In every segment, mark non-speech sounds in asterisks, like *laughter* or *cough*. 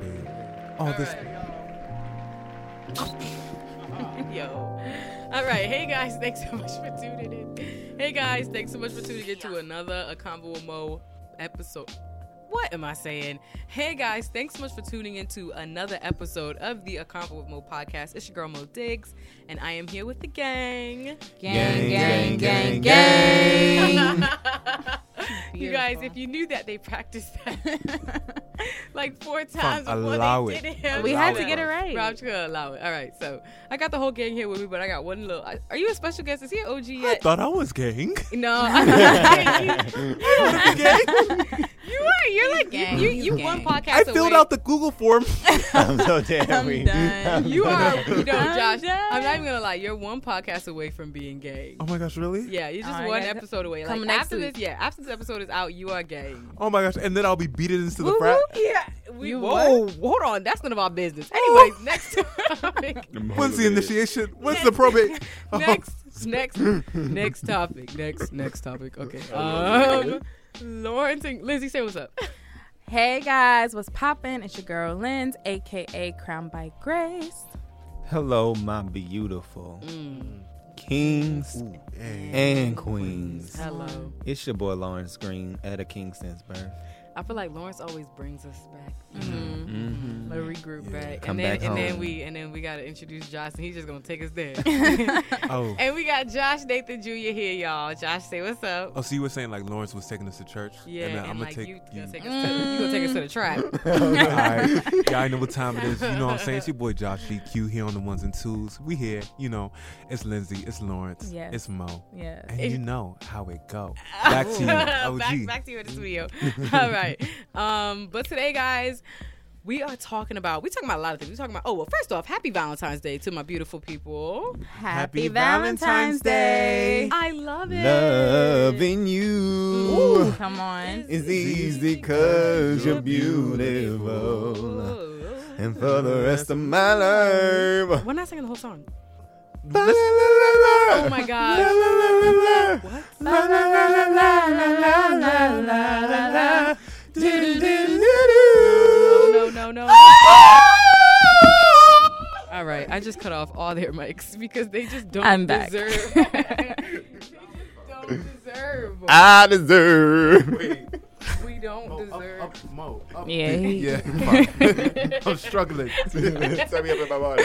listen, babe. All this. *laughs* Yo. All right. Hey guys, thanks so much for tuning in. Hey guys, thanks so much for tuning in to another A Convo with Moe episode. What am I saying? Hey guys, thanks so much for tuning in to another episode of the A Convo with Moe podcast. It's your girl Moe Diggs, and I am here with the gang. Gang, gang, gang, gang. *laughs* *laughs* you guys, if you knew that, they practiced that *laughs* like four times Fam, before allow they it. did it. We Allow had to it. get it right. Rob's gonna allow it. All right, so I got the whole gang here with me, but I got one little. Are you a special guest? Is he an OG I yet? thought I was gang. No, *laughs* *laughs* you are. You're like Gang, you. he's You gang. one podcast. I filled away. out the Google form. *laughs* I'm so damn *laughs* I'm weak. done. You are. You know, I'm Josh. done. I'm not even gonna lie. You're one podcast away from being gay. oh my gosh, really? Yeah, you're just Oh, I one gotta episode away. come Like next after week. this, yeah, after this episode is out, you are gay. Oh my gosh, and then I'll be beaten into the Woo frat. Yeah. We, You whoa, hold on. That's none of our business. Anyways, next *laughs* topic. When's the initiation? When's the probate? Oh, next, next, next topic. Next, next topic. Okay. Um, Lawrence and Lizzie, say what's up. *laughs* Hey guys, what's poppin'? It's your girl Linz, aka Crown by Grace. Hello, my beautiful mm. kings Ooh, hey. and queens. Hello. It's your boy Lawrence Green at a King since birth. I feel like Lawrence always brings us back. Mm-hmm. Let regroup Yeah. back, Come and then back and then we and then we gotta introduce Josh, and he's just gonna take us there. *laughs* Oh. and we got Josh Nathan Jr. here, y'all. Josh, say what's up. Oh, so you were saying like Lawrence was taking us to church? Yeah, and, and, I'm like gonna take you, you. gonna take us to, you gonna take us to the trap. *laughs* All right. Yeah, I know what time it is. You know what I'm saying? It's your boy Josh GQ here on the ones and twos. We here. You know, it's Lindsay, it's Lawrence, Yes. it's Moe. Yes. And you know how it go. *laughs* Back to you, OG. back, back to you in the studio. All right. Um, but today, guys, we are talking about we talking about a lot of things. We're talking about oh well, first off, happy Valentine's Day to my beautiful people. Happy, Happy Valentine's Valentine's Day. Day. I love it. Loving you Ooh, come on. is easy cause you're beautiful. Ooh. And for the rest of my life. We're not singing the whole song. Oh my God. What? La la la la No, no, no, no. All right, I just cut off all their mics because they just don't I'm back. deserve. *laughs* They don't deserve. I deserve. we don't deserve. Moe. Up. Yeah, *laughs* he- yeah. *laughs* *laughs* I'm struggling. Set me up in my body.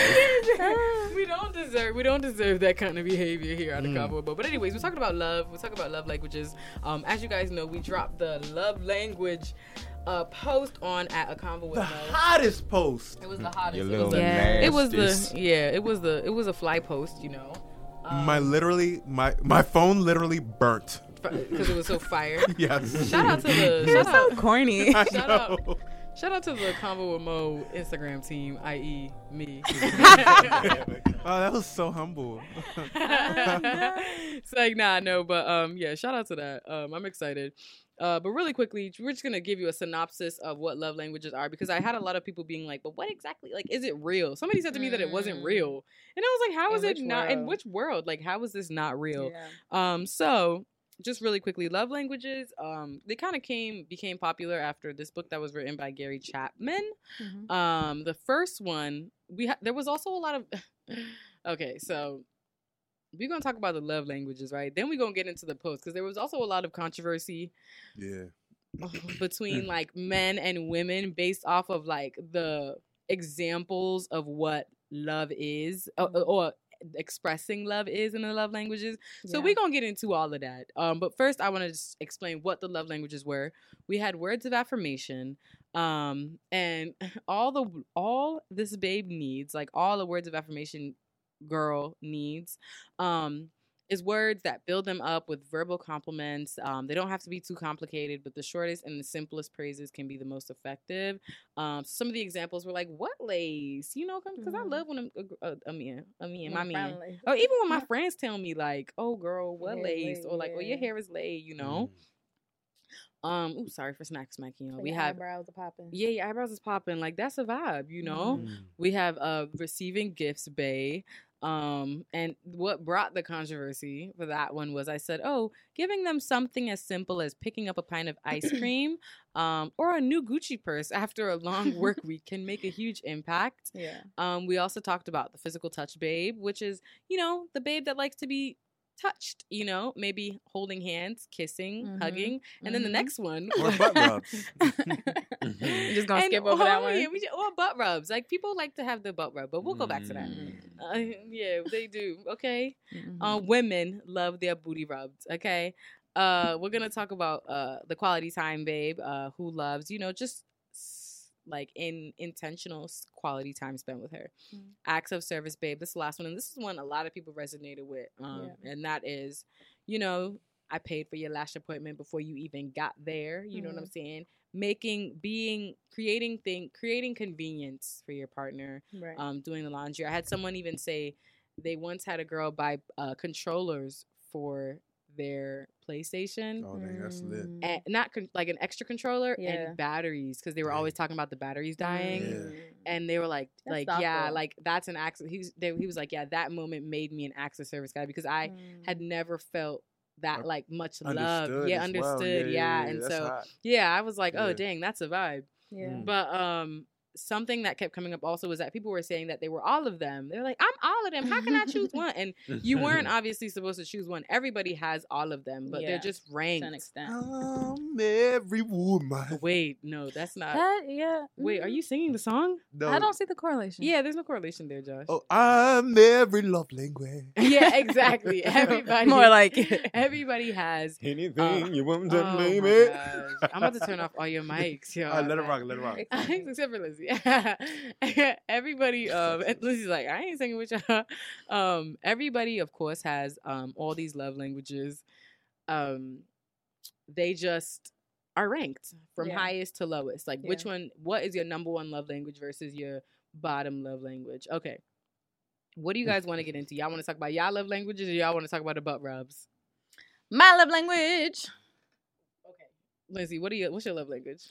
we don't deserve we don't deserve that kind of behavior here on the Mm. Cowboy Boat. But anyways, we're talking about love. We're talking about love languages. Um, as you guys know, we dropped the love language uh, post on at a convo with the Moe. hottest post. It was the hottest. You It was, the, Yeah. it was the yeah. It was the it was a fly post. You know. Um, my literally, my my phone literally burnt. Because it was so fire. *laughs* Yes. Shout out to the You're shout so out, corny. *laughs* Shout out shout out to the Convo with Moe Instagram team, i.e. me. *laughs* Oh, that was so humble. it's like nah, no, but um, yeah, shout out to that. Um, I'm excited. Uh, but really quickly, we're just gonna give you a synopsis of what love languages are because I had a lot of people being like, "But what exactly? Like, is it real?" Somebody said to me that it wasn't Mm. real, and I was like, "How In it which not? In which world? Like, how is this not real?" Yeah. Um, so just really quickly, love languages. Um, they kind of came became popular after this book that was written by Gary Chapman. Mhm. Um, the first one we ha- there was also a lot of *laughs* okay, so we're gonna talk about the love languages, right? Then we're gonna get into the post because there was also a lot of controversy Yeah. *laughs* between *clears throat* like men and women based off of like the examples of what love is or, or expressing love is in the love languages. So we're gonna get into all of that. Um, but first, I want to just explain what the love languages were. We had words of affirmation, um, and *laughs* all the all this babe needs, like all the words of affirmation girl needs, um, is words that build them up with verbal compliments. Um, they don't have to be too complicated, but the shortest and the simplest praises can be the most effective. Um, some of the examples were like, "What lace?" You know, because I Mhm. love when I'm a, a, a man, a man, my man. finally. Or even when my *laughs* friends tell me like, "Oh, girl, what hair's lace?" laid, or like, "Oh, your hair is laid," you know. Um, ooh, sorry for snack smacking. You know, So we your have eyebrows are popping. yeah, your eyebrows is popping. Like that's a vibe, you know. Mm. We have uh receiving gifts, bay. Um, and what brought the controversy for that one was I said, oh, giving them something as simple as picking up a pint of ice *clears throat* cream um, or a new Gucci purse after a long work *laughs* week can make a huge impact. Yeah. Um, we also talked about the physical touch babe, which is, you know, the babe that likes to be touched, you know, maybe holding hands, kissing, Mhm. hugging. And then the Mhm. next one. Or butt *laughs* rubs. *laughs* You're just gonna And- skip over that one. Yeah, we ju- or butt rubs. Like people like to have the butt rub, but we'll go back to that. Mm. Uh, yeah, they do. Okay. Mhm. Uh, women love their booty rubbed. Okay. Uh, we're gonna talk about uh the quality time babe. Uh, who loves you know just s- like in intentional quality time spent with her. Mm. Acts of service babe. This is the last one, and this is one a lot of people resonated with. Um, and that is, you know, I paid for your lash appointment before you even got there. You know what I'm saying? Making, being, creating thing, creating convenience for your partner right. um, doing the laundry. I had someone even say they once had a girl buy uh, controllers for their PlayStation. Oh, dang, that's lit. Mm. And not con- like an extra controller Yeah. and batteries because they were Dang. always talking about the batteries dying, Mm. and they were like, That's like yeah, like that's an act. He's they, he was like, yeah, that moment made me an access service guy because I Mm. had never felt that like much love, yeah, as well. understood, yeah, and so hot. yeah, I was like, oh Yeah. dang, that's a vibe. yeah. Mm. But um something that kept coming up also was that people were saying that they were all of them. They're like, I'm all of them. How can I choose *laughs* one? And you weren't *laughs* obviously supposed to choose one. Everybody has all of them, but Yeah, they're just ranked. to an ranked. extent. I'm every woman. Wait, no, that's not. That, yeah. Wait, are mm. you singing the song? No. I don't see the correlation. Yeah, there's no correlation there, Josh. Oh, I'm every love language. *laughs* yeah, exactly. Everybody, More like everybody has. Anything you want Oh to my name it. gosh. I'm about to turn off all your mics, yo. All right, let it rock, let it rock. Except for Lizzie. *laughs* everybody, um, Lizzie's like, I ain't singing with y'all. *laughs* Um, everybody, of course, has um all these love languages. Um, they just are ranked from Yeah. highest to lowest. Like, which one? What is your number one love language versus your bottom love language? Okay. What do you guys want to get into? Y'all want to talk about y'all love languages, or y'all want to talk about the butt rubs? My love language. Okay, Lindsay, what do you? What's your love language?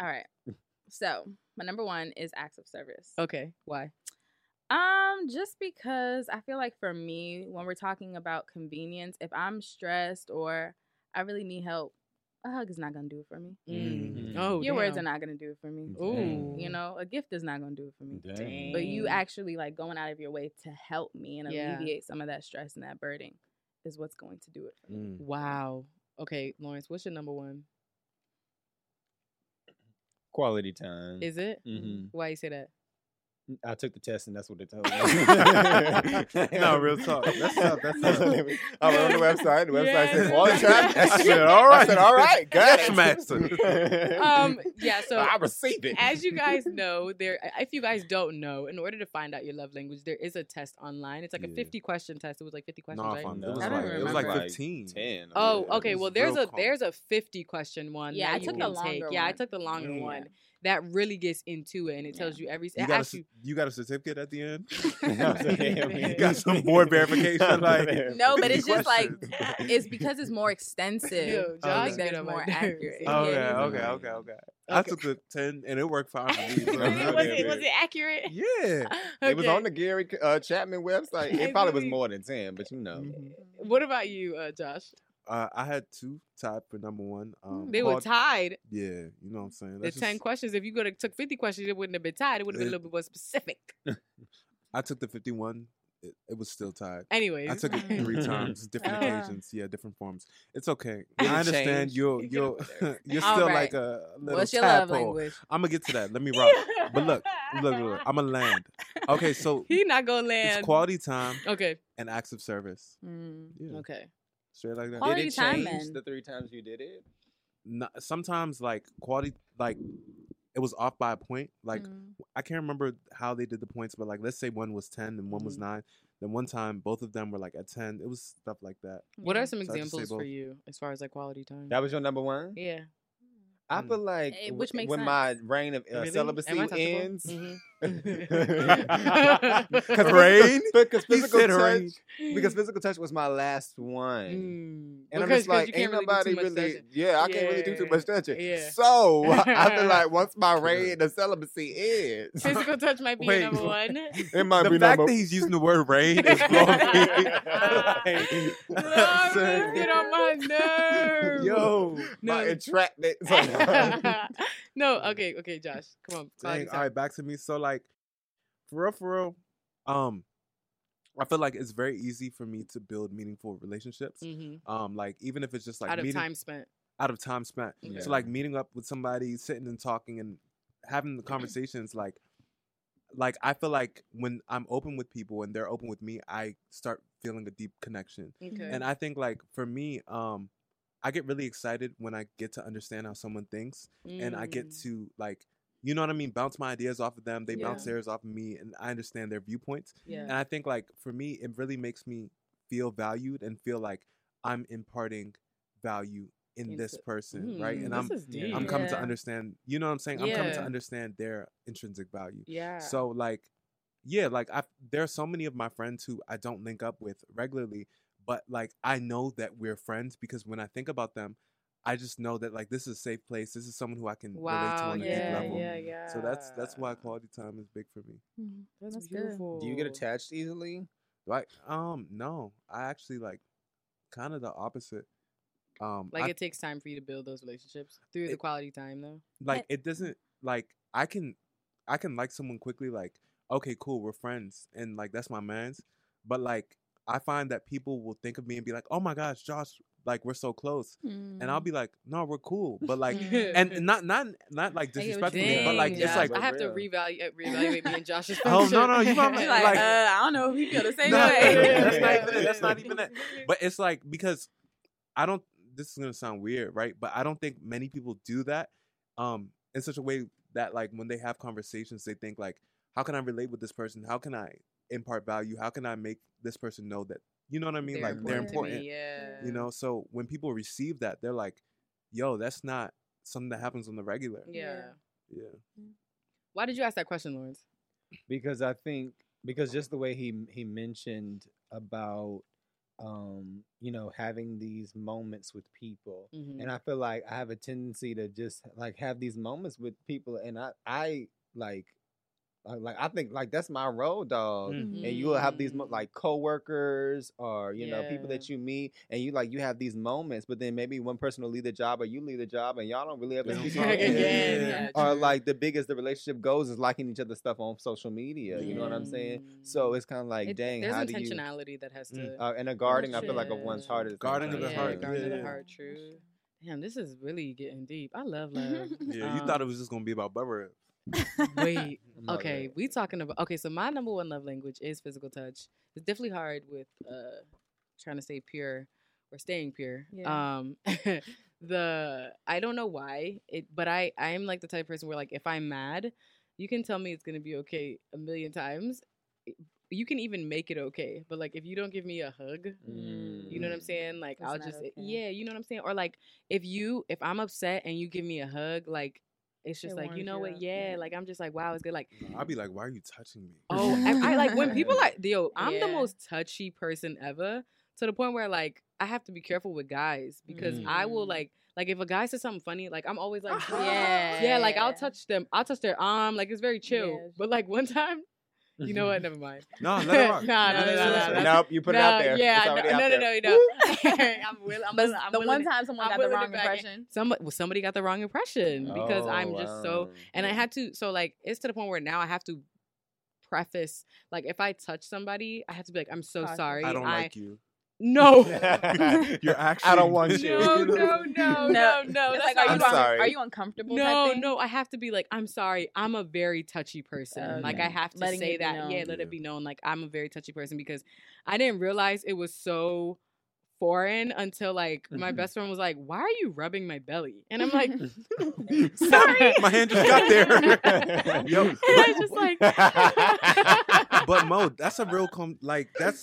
All right. So my number one is acts of service. Okay, why? Um, just because I feel like for me, when we're talking about convenience, if I'm stressed or I really need help, a hug is not gonna do it for me. Mm. Mm. Oh, Your words are not gonna do it for me. Ooh. You know, a gift is not gonna do it for me. Dang. But you actually like going out of your way to help me and Yeah. alleviate some of that stress and that burden is what's going to do it for me. Mm. Wow. Okay, Lawrence, what's your number one? Quality time. Is it? Mhm. Why you say that? I took the test and that's what they told me. *laughs* No, real talk. *laughs* That's tough, that's *laughs* tough. I went on the website. The website Yeah. said quality time. I said, all I said, all right, got Yes, it. master. Um, yeah, so I received it. as you guys know, there if you guys don't know, in order to find out your love language, there is a test online. It's like a Yeah. 50 question test. It was like 50 questions, No, right? fam, No, it was I don't like it was like remember. fifteen. ten. Oh, okay. Well, there's a calm. there's a 50 question one. Yeah, that I you took the can longer take. Yeah, I took the longer Yeah. one. That really gets into it, and it Yeah. tells you every. You got, a, you, you got a certificate at the end. *laughs* *laughs* You you got some board verification. *laughs* Like No, but it's just like it's because it's more extensive. Yo, I Josh think get that's more nerves. accurate. Okay, Yeah. okay, okay, okay. I Okay. took the ten and it worked fine for me. so- was, it, was, it, was it accurate? Yeah. It was on the Gary uh, Chapman website. It probably was more than ten, but you know. Mhm. What about you, uh, Josh? Uh, I had two tied for number one. Um, They were called- tied. Yeah, you know what I'm saying. The ten just- questions. If you could have took fifty questions, it wouldn't have been tied. It would have been a little bit more specific. *laughs* I took the 51. It, it was still tied. Anyways, I took it *laughs* three times, *laughs* different Oh. occasions. Yeah, different forms. It's okay. It I understand change? you're you're you're still right. like a little What's your love tadpole. language? I'm gonna get to that. Let me rock. But look, look, look. I'm gonna land. Okay, so he not gonna land. it's quality time Okay. and acts of service. Mm. Yeah, Okay. Straight like that. Quality Did it time, change then. the three times you did it? No- sometimes like quality, like it was off by a point. Like Mm. I can't remember how they did the points, but like let's say one was ten and one was Mhm. nine. Then one time both of them were like at ten. It was stuff like that. What Yeah. are some So I just say examples for you as far as like quality time? That was your number one. yeah. I Mm. feel like Eh, w- which makes when sense. my reign of uh, Really? celibacy Am I touchable? ends, Mhm. Because Rain? because physical touch, rain. because physical touch was my last one. Mm. And I'm just like, ain't really nobody really, touching. yeah, I can't really do too much touching. Yeah. So I feel *laughs* like once my reign of celibacy ends, Physical touch might be Wait. number one. *laughs* it might be the be fact number. that he's using the word rain is blowing me. *laughs* Lord, get on my nerves. Yo, No. my entrapment. No, okay, okay, Josh, come on. Dang, all right, back to me. So like, for real, for real, um, I feel like it's very easy for me to build meaningful relationships. Mhm. Um, like even if it's just like Out of meeting, time spent. out of time spent. Yeah. So like meeting up with somebody, sitting and talking and having the conversations, like, like I feel like when I'm open with people and they're open with me, I start feeling a deep connection. Okay. And I think like for me, um, I get really excited when I get to understand how someone thinks, and I get Mm. to like, you know what I mean, bounce my ideas off of them. They bounce theirs off of me, and I understand their viewpoints. yeah. And I think like for me, it really makes me feel valued and feel like I'm imparting value in this Into- person, right? Mm, And this I'm. I'm coming to understand. You know what I'm saying? I'm coming to understand their intrinsic value. yeah. So like, yeah, like I there are so many of my friends who I don't link up with regularly, but like I know that we're friends because when I think about them, I just know that like this is a safe place. This is someone who I can relate to wow. on a Yeah, deep level. yeah, yeah. So that's that's why quality time is big for me. That's, That's good. beautiful. Do you get attached easily? Like um no, I actually like kind of the opposite. Um Like I it takes time for you to build those relationships through the quality time, though. like it doesn't like I can I can like someone quickly like okay cool we're friends and like that's my man's but like I find that people will think of me and be like oh my gosh Josh like we're so close and Mm. I'll be like no we're cool but like Mhm. and not not not like I get what you disrespectfully mean. but like Dang, it's like I have to Real. reevaluate, reevaluate me and Josh's *laughs* Oh, no, no, you might- She's friendship. like, like- uh, I don't know if he feel the *laughs* same No, way. *laughs* that's not even it. That's not even it. But it's like because I don't. This is gonna sound weird, right? But I don't think many people do that um in such a way that like when they have conversations, they think like, how can I relate with this person? How can I impart value? How can I make this person know that you know what I mean? like they're to me, important. yeah. You know. So when people receive that, they're like, yo, that's not something that happens on the regular. Yeah. Yeah. Why did you ask that question, Lawrence? because I think because just the way he he mentioned about um you know having these moments with people Mhm. and I feel like I have a tendency to just like have these moments with people and I I like I- like I think like that's my road dog Mhm. and you will have these mo- Mm. like coworkers or you know people that you meet and you like you have these moments but then maybe one person will leave the job or you leave the job and y'all don't really ever They don't speak talk again. again. Yeah. Yeah, or like the biggest the relationship goes is liking each other's stuff on social media you know what i'm saying so Mm. it's kind of like It- dang there's how do you intentionality that has to Mm. uh, and a guarding i feel like of one's shit. heart at the Guarding of the yeah, heart, guarding of yeah. the heart. True. Damn, this is really getting deep. I love *laughs* love. Yeah. you Um, thought it was just gonna be about butter. Wait. *laughs* Okay, there. we talking about okay. So my number one love language is physical touch. It's definitely hard with uh trying to stay pure or staying pure. Yeah. Um, *laughs* the I don't know why it, but I I am like the type of person where like if I'm mad, you can tell me it's gonna be okay a million times. You can even make it okay, but like if you don't give me a hug, you know what I'm Mm. saying? Like That's I'll just okay. yeah, you know what I'm saying? Or like if you if I'm upset and you give me a hug, like it's just It like you know you what? Yeah, yeah. like I'm just like wow, it's good. Like I'll be like, why are you touching me? oh, I, I like when people *laughs* like yo, I'm the most touchy person ever to the point where like I have to be careful with guys because I will Mm. like like if a guy says something funny, like I'm always like *laughs* Yeah. yeah, like I'll touch them, I'll touch their arm, like it's very chill. Yeah. But like one *laughs* time, you know what? Never mind. No, let it rock. Nah, Let *laughs* nah, it nah, rock. nah, Let nope you put it out there Yeah, no, no, out no, there. no, no. *laughs* I'm will, I'm willing, I'm the willing one time someone I'm got the wrong impression. Somebody, well, somebody got the wrong impression oh, because I'm Oh, just so, wow. and I had to. So like, it's to the point where now I have to preface, like, if I touch somebody, I have to be like, I'm so sorry. I don't like you. No. *laughs* You're actually. I don't want you. no, no, no, *laughs* no, no. It's That's like, are you, I'm sorry. are you uncomfortable? type no, thing? no, I have to be like, I'm sorry. I'm a very touchy person. Like I have to Letting say that. known. Yeah, let Yeah. it be known. Like I'm a very touchy person because I didn't realize it was so foreign until like my Mhm. best friend was like, "Why are you rubbing my belly?" And I'm like, *laughs* Sorry, my hand just got there. Yo, and I was just like, but Moe, that's a real com- like that's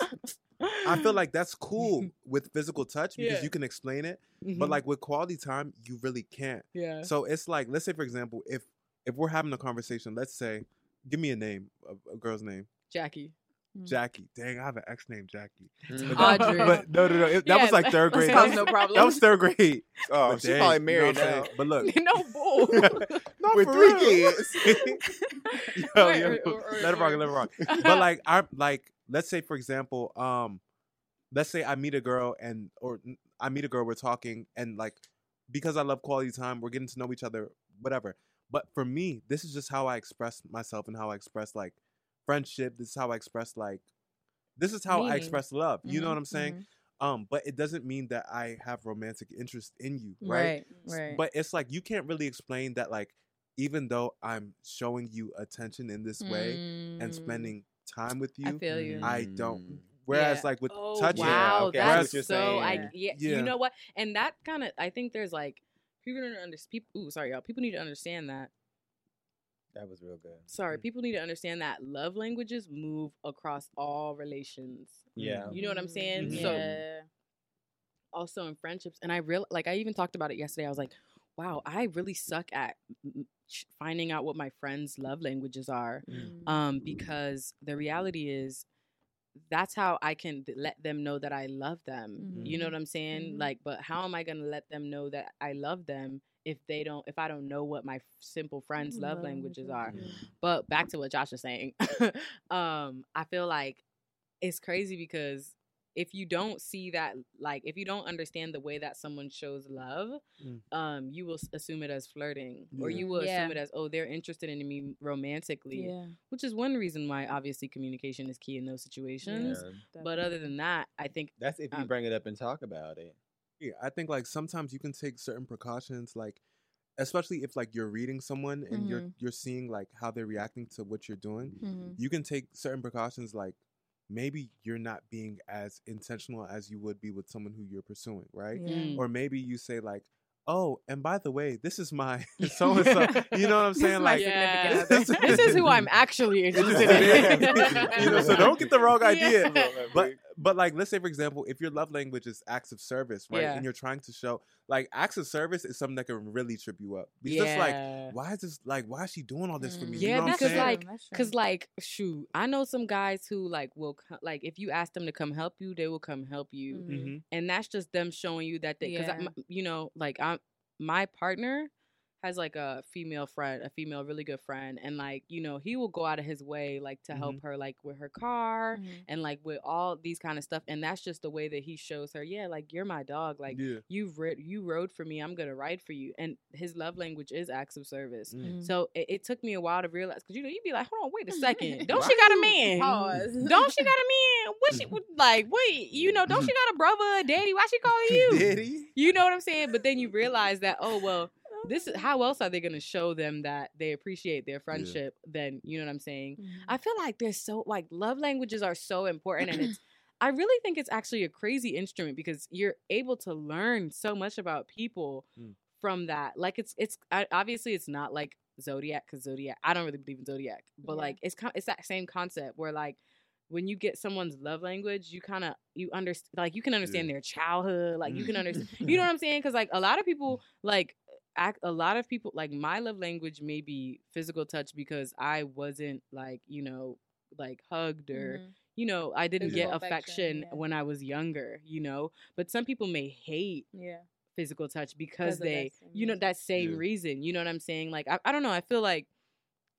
I feel like that's cool *laughs* with physical touch because Yeah. you can explain it, Mhm. but like with quality time, you really can't. yeah. So it's like, let's say for example, if if we're having a conversation, let's say, give me a name, a, a girl's name, Jackie. Mm. Jackie. Dang, I have an ex named Jackie. Mm. But, Audrey. but no, no, no. it- that was like *laughs* third grade. sounds That no was, problem. that was third grade. Oh, But she's dang, probably you know married now. But look, *laughs* no bull. Not With for three real. *laughs* kids. *laughs* *laughs* yo, Or- yo, or- or- let it rock, let it rock. But like, I like, let's say for example, um, let's say I meet a girl and or I meet a girl, we're talking, and like, because I love quality time, we're getting to know each other, whatever. But for me, this is just how I express myself and how I express like friendship. This is how I express like, this is how I express love. You know Mhm, what I'm saying? Um, but it doesn't mean that I have romantic interest in you, right? Right. Right. But it's like you can't really explain that like even though I'm showing you attention in this way and Mm, spending time with I you, feel you. I don't. Mm. Whereas Yeah. like with Oh, touching, wow, okay, I what that's you're so. I yeah, Yeah. You know what? And that kind of, I think there's like people don't understand. People, ooh, sorry, y'all. People need to understand that. That was real good. Sorry, Mm. people need to understand that love languages move across all relations. Yeah. You know what I'm saying? Mhm. So Yeah. also in friendships, and I real like I even talked about it yesterday. I was like, wow, I really suck at finding out what my friends' love languages are. Mm. um because the reality is that's how i can th- let them know that i love them you know what i'm saying Mhm. like but how am i to let them know that i love them if they don't if i don't know what my f- simple friends love languages are but back to what josh was saying *laughs* um i feel like it's crazy because if you don't see that like if you don't understand the way that someone shows love Mm. um you will assume it as flirting or you will Yeah. assume it as oh they're interested in me romantically Yeah. which is one reason why obviously communication is key in those situations Yeah. but other than that i think That's if you Um, bring it up and talk about it. yeah, I think like sometimes you can take certain precautions, like especially if like you're reading someone and you're Mhm. you're seeing like how they're reacting to what you're doing. Mhm. You can take certain precautions, like maybe you're not being as intentional as you would be with someone who you're pursuing, right? Yeah. Mm. Or maybe you say like, "Oh, and by the way, this is my *laughs* *laughs* so and so." You know what I'm saying? my Like, Yeah. this, this is who i'm actually *laughs* interested in you know, so don't get the wrong idea. Yeah. But but like let's say for example, if your love language is acts of service, right? Yeah. And you're trying to show like acts of service is something that can really trip you up. Because it's like, why is this like why is she doing all this for me? Mm. You Yeah, know because, like, Cause like, shoot, I know some guys who like will like if you ask them to come help you, they will come help you, Mhm. Mhm. and that's just them showing you that they, cause I- Yeah. you know, like I'm my partner has like a female friend, a female really good friend, and like you know he will go out of his way like to help her like with her car Mhm. and like with all these kind of stuff, and that's just the way that he shows her, yeah, like you're my dog, like yeah. you've rid- you rode for me, I'm gonna ride for you, and his love language is acts of service. Mm. Mhm. So it, it took me a while to realize because you know you'd be like, hold on, wait a second, *laughs* don't she got a man? Pause. *laughs* Don't she got a man? What she like? Wait, you know, don't she *laughs* got a brother, a daddy? Why she calling you? Daddy? You know what I'm saying? But then you realize that oh well, this is how else are they gonna show them that they appreciate their friendship? Then you know what I'm saying? Mhm. I feel like there's so like love languages are so important and it's *clears throat* I really think it's actually a crazy instrument because you're able to learn so much about people Mm. from that. Like it's it's I- obviously it's not like zodiac cuz zodiac I don't really believe in zodiac, but Yeah. like it's kind it's that same concept where like when you get someone's love language, you kind of you understand like you can understand their childhood, like you can understand you know *laughs* what I'm saying? Because like a lot of people like act a lot of people like my love language may be physical touch because I wasn't like you know like hugged or Mhm. you know I didn't get affection, affection, yeah. when I was younger, you know. But some people may hate Yeah. physical touch because they you know that same Yeah. reason. You know what I'm saying? Like I, I don't know. I feel like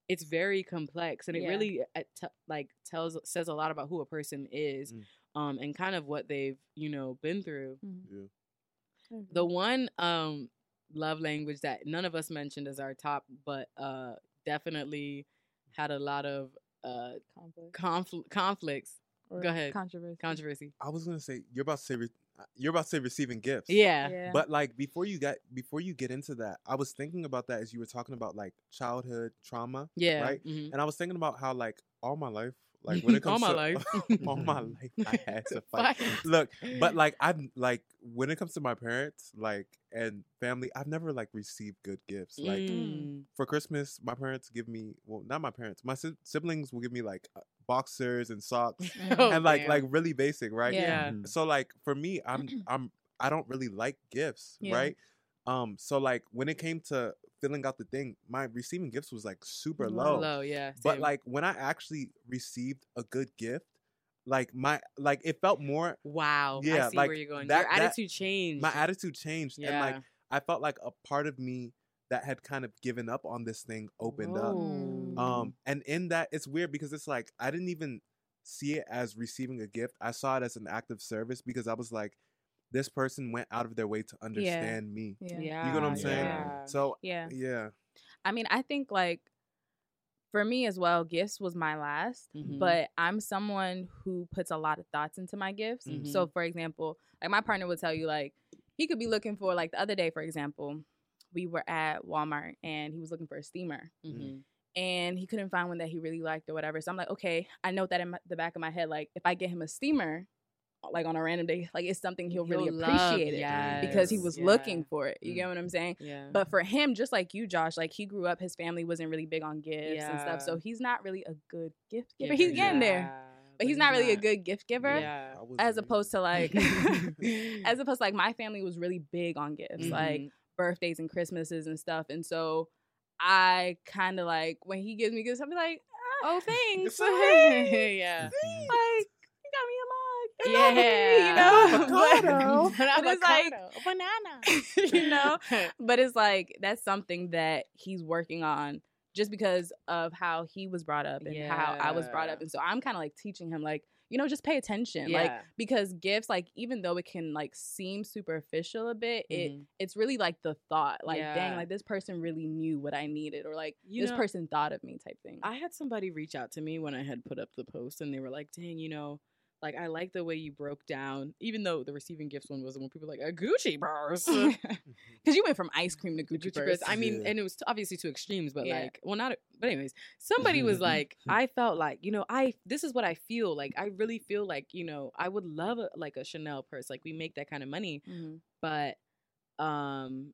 it's very complex and it Yeah. really uh, t- like tells says a lot about who a person is Mm. um and kind of what they've you know been through Mhm. Yeah. the one um love language that none of us mentioned as our top but uh definitely had a lot of uh Conflict. confl- conflicts Or go ahead. Controversy. controversy I was gonna say you're about to say re- uh, you're about to say receiving gifts. yeah Yeah. But like before you get before you get into that, I was thinking about that as you were talking about like childhood trauma. yeah Right? mhm. And I was thinking about how like all my life, Like when it *laughs* All comes my to life. *laughs* all my life, I had to fight. Fight. Look, but *laughs* like I'm like when it comes to my parents, like and family, I've never like received good gifts. Like Mm. for Christmas, my parents give me well, not my parents, my si- siblings will give me like uh, boxers and socks Oh, and like damn. like really basic, right? yeah. Mhm. So like for me, I'm *clears throat* I'm I don't really like gifts, Yeah. right? Um, so like when it came to filling out the thing, my receiving gifts was like super Low. low. Low, yeah. But like when I actually received a good gift, like my like it felt more wow, I yeah, see like, where you're going. that- Your that- attitude changed. my attitude changed and like I felt like a part of me that had kind of given up on this thing opened up. Mm. Um, and in that, it's weird because it's like I didn't even see it as receiving a gift. I saw it as an act of service because I was like, this person went out of their way to understand me. Yeah. yeah, You get what I'm saying? yeah. So Yeah. yeah, I mean, I think like for me as well, gifts was my last, Mhm. but I'm someone who puts a lot of thoughts into my gifts. Mhm. So, for example, like my partner would tell you, like, he could be looking for, like, the other day, for example, we were at Walmart and he was looking for a steamer Mhm. and he couldn't find one that he really liked or whatever. So I'm like, okay, I note that in my, the back of my head, like, if I get him a steamer, like on a random day, like it's something he'll really You'll love, appreciate it because he was yeah. looking for it. You Mm. get what I'm saying? Yeah. But for him, just like you, Josh, like he grew up, his family wasn't really big on gifts and stuff. So he's not really a good gift giver. Giver, He's getting there, yeah, but he's not really a good gift giver. Yeah. As opposed to like, *laughs* *laughs* as opposed to like my family was really big on gifts, like Mhm. birthdays and Christmases and stuff. And so I kind of like when he gives me gifts, I'll be like, oh, thanks. *laughs* yeah. like you got me a mug. Yeah. you know. *laughs* Avocado. But, *laughs* but it's like banana. *laughs* you know but it's like that's something that he's working on just because of how he was brought up and how I was brought up. And so I'm kind of like teaching him like, you know, just pay attention. yeah. Like because gifts like even though it can like seem superficial a bit, it Mhm. it's really like the thought. Like dang, like this person really knew what I needed or like You this know- person thought of me type thing. I had somebody reach out to me when I had put up the post, and they were like, "Dang, you know, like I like the way you broke down." Even though the receiving gifts one was when people were like a Gucci purse, *laughs* *laughs* Because you went from ice cream to Gucci, Gucci purse. purse. I mean, Yeah. and it was t- obviously two extremes, but Yeah. like, well, not. But anyways, somebody was *laughs* like, I felt like, you know, I this is what I feel like. I really feel like, you know, I would love a, like a Chanel purse. Like we make that kind of money, Mhm, but um,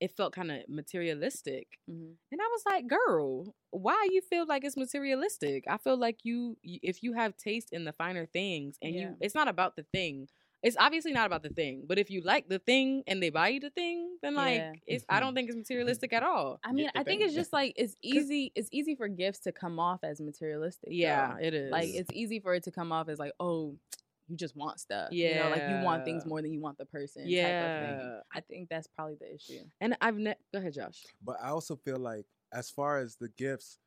it felt kind of materialistic. mhm. And I was like, girl, why you feel like it's materialistic? I feel like you, if you have taste in the finer things and Yeah. you, it's not about the thing. It's obviously not about the thing, but if you like the thing and they buy you the thing, then like, Yeah. it's, I don't think it's materialistic at all. I mean, Get the I think it's just like it's *laughs* easy. It's easy for gifts to come off as materialistic. though. Yeah, it is. like it's easy for it to come off as like, oh, you just want stuff. you know, like you want things more than you want the person. type of thing. yeah. I think that's probably the issue. And I've ne- go ahead, Josh. But I also feel like as far as the gifts,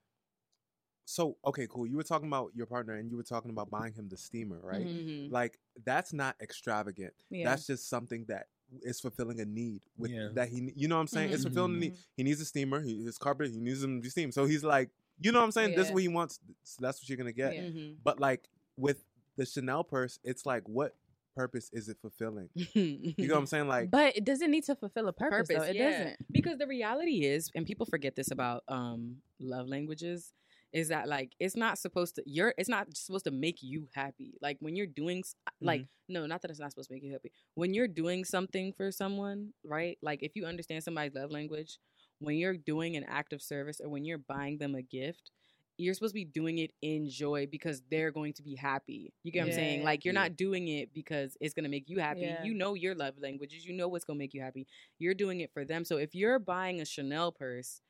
so okay, cool. You were talking about your partner and you were talking about buying him the steamer, right? Mhm. Like that's not extravagant. Yeah. That's just something that is fulfilling a need with Yeah. that he you know what I'm saying? It's Mhm. fulfilling a need. He needs a steamer, he, his carpet, he needs him to be steamed. So he's like, you know what I'm saying? This is what he wants. So that's what you're gonna get. Yeah. Mhm. But like with the Chanel purse, it's like what purpose is it fulfilling? You know what I'm *laughs* saying? Like but it doesn't need to fulfill a purpose, though. It yeah. doesn't. because the reality is and people forget this about um love languages is that like it's not supposed to you're it's not supposed to make you happy like when you're doing s- like no not that it's not supposed to make you happy when you're doing something for someone right like if you understand somebody's love language when you're doing an act of service or when you're buying them a gift you're supposed to be doing it in joy because they're going to be happy. You get what I'm saying? Like you're Yeah. not doing it because it's gonna make you happy. Yeah. You know your love languages. You know what's gonna make you happy. You're doing it for them. So if you're buying a Chanel purse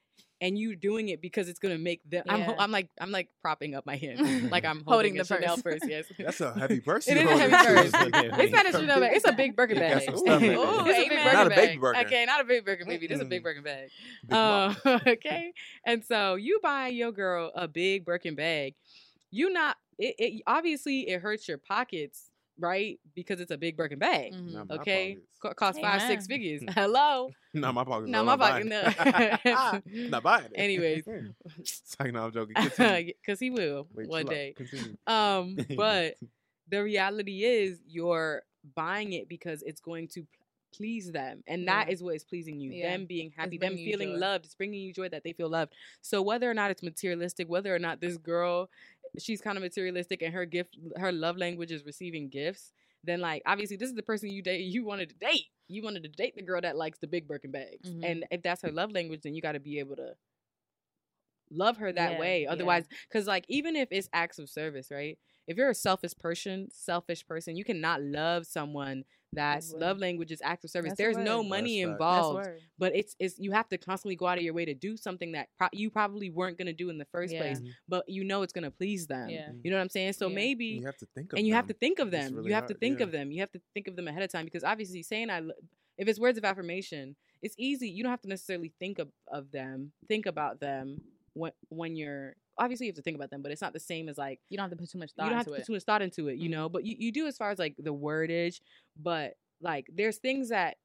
and you doing it because it's gonna make them, I'm. I'm like I'm like propping up my *laughs* hand, like I'm Holding holding, the Chanel purse. purse. Yes, that's a *laughs* heavy purse. It you is a heavy purse. It's not a Chanel bag. It's a big Birkin bag. *laughs* Ooh, it's a big amen. Birkin Not a bag. baby Birkin. Okay, not a big Birkin, baby. This is a big Mm-mm. Birkin bag. Big. Uh, okay. And so you buy your girl a big Birkin bag. You not it, it obviously it hurts your pockets, right? Because it's a big Birkin bag. Mhm. Okay, pockets. Co- cost five six figures. *laughs* Hello. *laughs* Not my pocket. Not no, my not pocket, buying *laughs* no. not buying it. Anyways. it's like, no, I'm joking. Because he will Wait, one day. Um, but the reality is you're buying it because it's going to please them and that Yeah. is what is pleasing you Yeah. them being happy them feeling loved it's bringing you joy that they feel loved so whether or not it's materialistic whether or not this girl she's kind of materialistic and her gift her love language is receiving gifts, then like obviously this is the person you date you wanted to date. You wanted to date the girl that likes the big Birkin bags. Mhm. And if that's her love language, then you got to be able to love her that Yeah, way. Otherwise, because like even if it's acts of service, right? If you're a selfish person, selfish person, you cannot love someone that's word. love language is acts of service. That's There's no money That's involved, word. but it's it's you have to constantly go out of your way to do something that pro- you probably weren't gonna do in the first Yeah. place, Mhm. but you know it's gonna please them. Yeah. You know what I'm saying? So Yeah. maybe You have to think of and you have to think of them. really you have to think yeah. of them. You have to think of them ahead of time because obviously saying I, lo- if it's words of affirmation, it's easy. You don't have to necessarily think of, of them, think about them when when you're obviously you have to think about them, but it's not the same as like You don't have to put too much thought. you don't have into to put it. too much thought into it, you Mhm. know. But you, you do as far as like the wordage, but like there's things that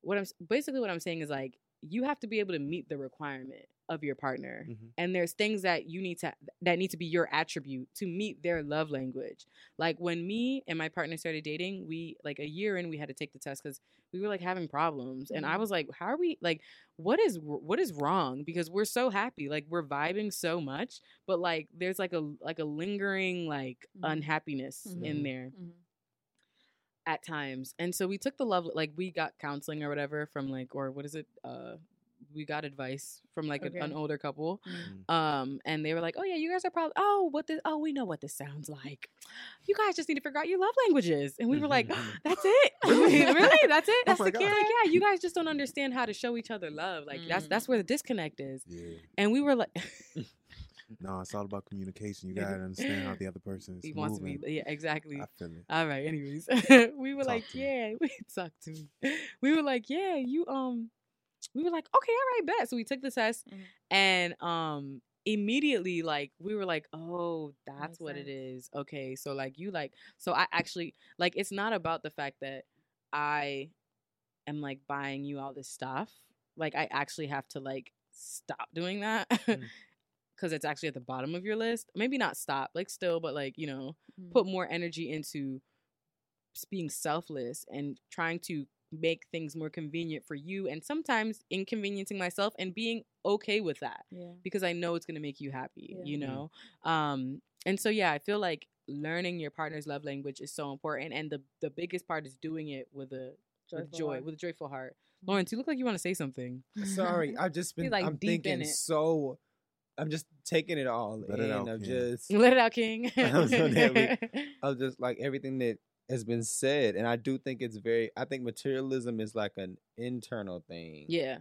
what I'm basically what I'm saying is like you have to be able to meet the requirement of your partner Mhm. and there's things that you need to that need to be your attribute to meet their love language like when me and my partner started dating we like a year in we had to take the test because we were like having problems and i Mhm. was like how are we like what is what is wrong because we're so happy like we're vibing so much but like there's like a like a lingering like Mhm. unhappiness in Mhm. there Mhm. at times. And so we took the love like we got counseling or whatever from like or what is it? Uh we got advice from like a- an Okay. older couple. Mhm. Um and they were like, "Oh yeah, you guys are probably Oh, what this Oh, we know what this sounds like. You guys just need to figure out your love languages." And we were like, "That's it? *laughs* really? That's it? That's my the God. kid? Like, yeah, you guys just don't understand how to show each other love. Like that's Mm. that's where the disconnect is." Yeah. And we were like *laughs* No, it's all about communication. You gotta understand how the other person is he wants to be yeah, exactly. I feel it. All right. Anyways, *laughs* we were Talk like, to me. yeah, we talk to me. We were like, yeah, you um, we were like, okay, all right, bet. So we took the test, Mhm. and um, immediately like we were like, oh, that's Makes what it sense. is. Okay, so like you like, so I actually like it's not about the fact that I am like buying you all this stuff. Like I actually have to like stop doing that. *laughs* Mm. Because it's actually at the bottom of your list. Maybe not stop, like still, but like, you know, Mhm. put more energy into being selfless and trying to make things more convenient for you and sometimes inconveniencing myself and being okay with that Yeah. because I know it's going to make you happy, Yeah. you Mhm. know? Um and so yeah, I feel like learning your partner's love language is so important and the the biggest part is doing it with a with joy, heart. with a joyful heart. Lawrence, you look like you want to say something. Sorry, I've just *laughs* been. like, I'm deep in thinking it. so. I'm just taking it all Let it in. out, I'm King. just. Let it out, King. *laughs* *laughs* I'm so damn of just like everything that has been said, and I do think it's very. I think materialism is like an internal thing. yeah.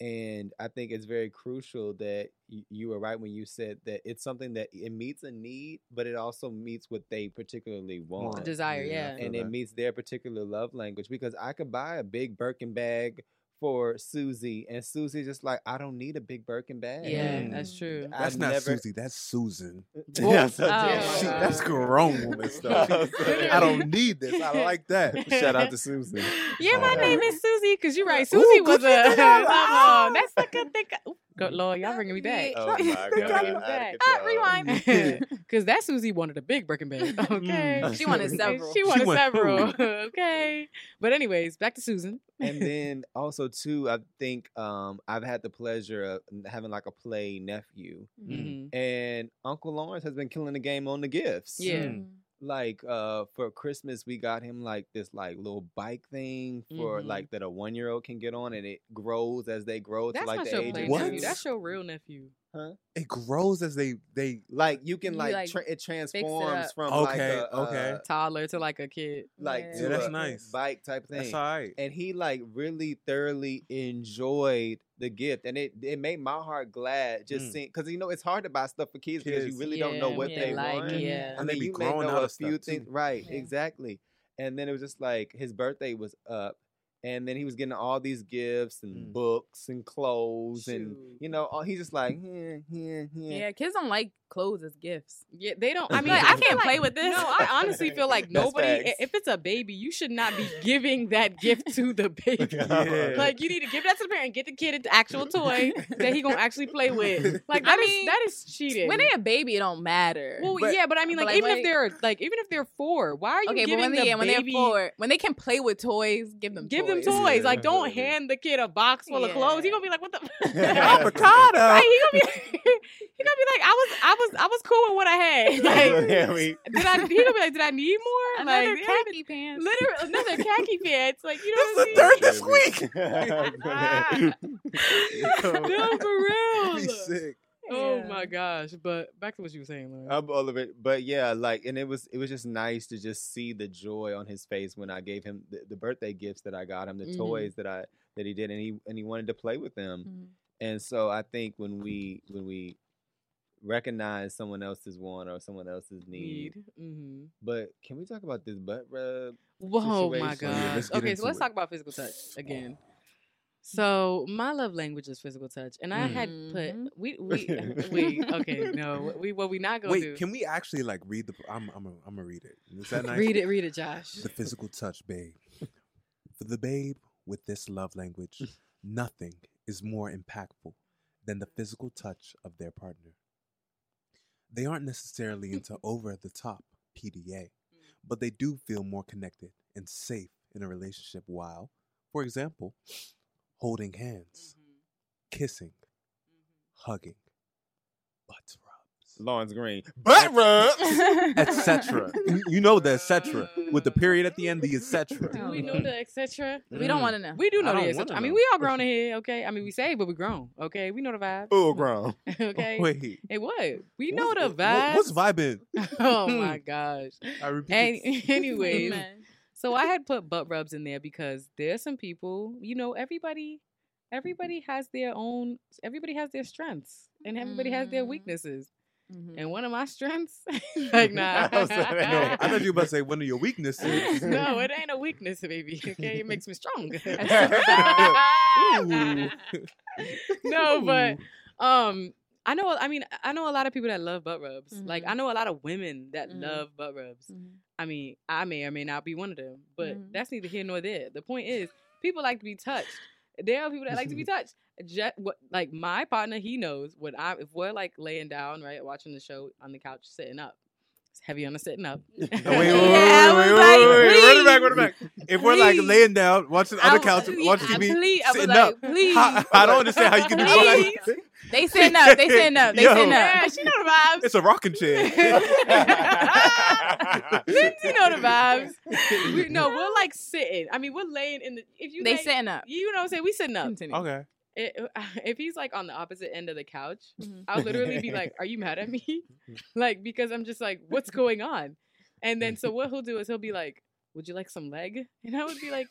and I think it's very crucial that y- you were right when you said that it's something that it meets a need, but it also meets what they particularly want, Desire, I yeah. and it meets their particular love language. Because I could buy a big Birkin bag for Susie, and Susie's just like, I don't need a big Birkin bag. Yeah, Mm. that's true. I That's not never- Susie. That's Susan. *laughs* Yeah, so- Oh, She- that's grown woman *laughs* stuff. *laughs* I don't need this. I like that. Shout out to Susie. Yeah, my name is Susie because you're right. Ooh, Susie was a. Gadget. Come on, that's like a thing. Good lord, y'all bringing me back. Oh *laughs* my god! Bringing me out of back. Ah, *laughs* rewind. Because *laughs* that Susie wanted a big Birkin bag. Okay. Mm. She wanted several. She wanted want several. okay. But anyways, back to Susan. and then also too, I think um, I've had the pleasure of having like a play nephew, Mhm. and Uncle Lawrence has been killing the game on the gifts. Yeah. Mm. Like uh, for Christmas, we got him like this like little bike thing for Mhm. like that a one year old can get on, and it grows as they grow That's to like not the your age of What? nephew. That's your real nephew. Huh? It grows as they they. like you can You, like, like, tra- it it transforms up. from Okay, like a, okay. uh, Toddler to like a kid. like Yeah. Yeah, that's a nice. bike type thing. That's all right. and he like really thoroughly enjoyed the gift and it it made my heart glad just Mm. seeing because you know it's hard to buy stuff for kids, because you really don't know what yeah, they like, want yeah. I And they be you may growing know a of stuff, few too. things right Yeah. exactly and then it was just like his birthday was up and then he was getting all these gifts and Mm. books and clothes and you know all, he's just like yeah yeah yeah Yeah, kids don't like clothes as gifts. Yeah, they don't. I mean, Like, I can't like- play with this. No, I honestly feel like *laughs* nobody. If it's a baby, you should not be *laughs* giving that gift to the baby. *laughs* Yeah. Like you need to give that to the parent. Get the kid an actual toy that he gonna actually play with. Like I that is- mean, that is cheating. When they a baby, it don't matter. well, But- yeah, but I mean, but like, like, even when if they- they're like, even if they're four, why are you okay, but giving when they, the yeah, when they're four, when they can play with toys, give them Give toys. Some toys. toys. Like, don't hand the kid a box full of clothes. He gonna be like, "What the *laughs* *laughs* Avocado. Right, he gonna be, *laughs* he gonna be like, "I was, I was, I was cool with what I had." Like, Yeah, we- did I? He gonna be like, "Did I need more?" Another like, khaki pants. literally another khaki pants. Like, you know That's what the I third mean? this week. No, for real. Be sick. Oh Yeah. my gosh! But back to what you were saying, Lauren. I'm all of it, but yeah, like, and it was it was just nice to just see the joy on his face when I gave him the, the birthday gifts that I got him, the Mhm. toys that I that he did, and he and he wanted to play with them. Mhm. And so I think when we when we recognize someone else's want or someone else's need, Need. Mm-hmm. but can we talk about this butt rub? Whoa, my situation. gosh. Yeah, okay, so let's it. talk about physical touch again. So my love language is physical touch, and I had put Mhm. *laughs* we we okay no we what we not gonna Wait, do can we actually like read the? I'm I'm I'm gonna read it. Is that nice? read it read it Josh The physical touch, babe. For the babe with this love language, nothing is more impactful than the physical touch of their partner. They aren't necessarily into *laughs* over the top PDA, but they do feel more connected and safe in a relationship while, for example, holding hands, mm-hmm. kissing, mm-hmm. hugging, butt rubs, Lawrence Green. Butt rubs. *laughs* etc. You- you know the etc. with the period at the end, the etc. Mm-hmm. do we know the etc We don't want to know. we do I know the etc I mean we all grown in *laughs* here okay I mean we say but we grown okay we know the vibe Full *laughs* grown. okay Wait, hey what we know what's- the vibe What's vibing? oh my gosh I repeat. and it. Anyways Amen. So I had put butt rubs in there because there's some people, you know, everybody everybody has their own everybody has their strengths and everybody has their Mhm. weaknesses. Mhm. And one of my strengths *laughs* *laughs* like nah. *laughs* I was No, I thought you were about to say one of your weaknesses. no, it ain't a weakness, baby. Okay, it makes me strong. No, but um, I know. I mean, I know a lot of people that love butt rubs. Like, Mhm. I know a lot of women that Mhm. love butt rubs. I mean, I may or may not be one of them, but Mhm. that's neither here nor there. The point is, people like to be touched. There are people that like to be *laughs* touched. Just, what, like my partner, he knows when I if we're like laying down, right, watching the show on the couch, sitting up. It's heavy on the sitting up. Wait, wait, *laughs* wait, wait, Yeah, wait, wait, like, wait, wait, run it back, run it back. If we're like laying down, watching on the couch, watching I TV, please- I was sitting like, up, please. how- I don't understand how you can do Please. that. *laughs* They sitting up. They sitting up. They Yo. sitting yeah, up. she know the vibes. It's a rocking chair. *laughs* Lindsay know the vibes. We, no, we're like sitting. I mean, we're laying in the. If you They lay- sitting up. You know what I'm saying? We sitting up. Continue. okay. It, *laughs* if he's like on the opposite end of the couch, Mhm. I'll literally be like, *laughs* "Are you mad at me?" *laughs* like because I'm just like, "What's going on?" And then so what he'll do is he'll be like, "Would you like some leg?" And I would be like,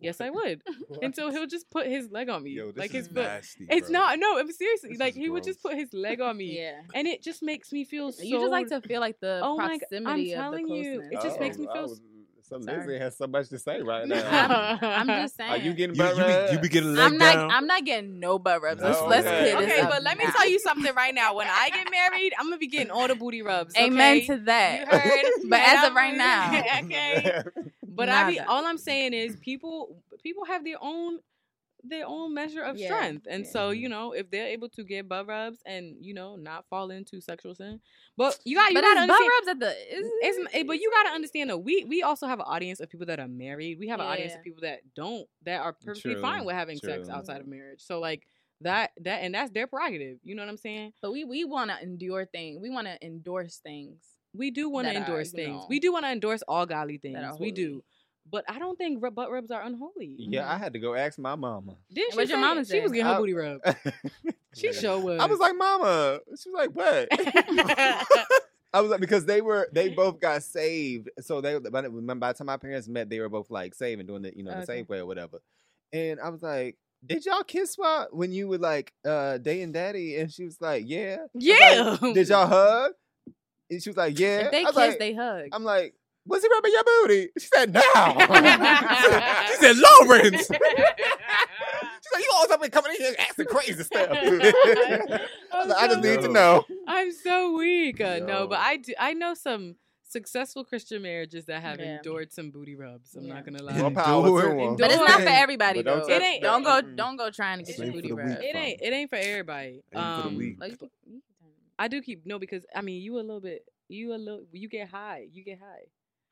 "Yes, I would." And so he'll just put his leg on me, Yo, this like is his foot. nasty. It's bro. not. No, I'm seriously. This like is he would just put his leg on me, Yeah. and it just makes me feel so. You just like to feel like the Oh my I'm proximity of the telling you, it just makes me feel s- So Sorry. Lindsay has so much to say right *laughs* now. I'm, I'm *laughs* just saying. Are you getting You, butt you, be, you rubs? be getting leg I'm not. down. I'm not getting no butt rubs. Let's, No, let's okay. clear this Okay, up but let me tell you something right now. When I get married, I'm gonna be getting all the booty rubs. Okay? Amen to You that. heard? *laughs* But And as of I'm- right now, okay. But I be all I'm saying is people people have their own their own measure of Yeah, strength. And yeah. so, you know, if they're able to get butt rubs and, you know, not fall into sexual sin. But you got you but gotta it's butt understand rubs at the. Is, it's, eh, but you gotta understand though, we we also have an audience of people that are married. We have an audience of people that don't that are perfectly True, fine with having sex outside of marriage. So like that that and that's their prerogative. You know what I'm saying? But we we want to endure things. We want to endorse things. We do want to That are, endorse you things. know, we do want to endorse all godly things. We do. Holy. But I don't think butt rubs are unholy. Yeah, I had to go ask my mama. Didn't she What'd your say- mama She was getting her I- booty rubbed. *laughs* She sure was. I was like, Mama. She was like, What? *laughs* I was like, because they were, they *laughs* both got saved. So they, by the by the time my parents met, they were both like saving, doing the, you know, the Okay. same way or whatever. And I was like, did y'all kiss swap when you were like uh day and daddy? And she was like, yeah. I was yeah. like, did y'all hug? And she was like, yeah. If they I kiss, like, they hug. I'm like, was he rubbing your booty? She said, no. *laughs* she said, Lawrence. She's like, you always have been coming in here asking crazy stuff. *laughs* I, I'm I just so- need to know. I'm so weak. Uh, no, Yo. but I do. I know some successful Christian marriages that have Yeah. endured some booty rubs. I'm Yeah. not gonna More lie. power to Endure. 'em. but it's not for everybody But don't though. It ain't- Don't go. Don't go trying to get your booty the rubbed. It ain't. It ain't for everybody. Ain't for the Um. Like, you can- you can- I do keep no because I mean you a little bit. You a little. You get high. You get high.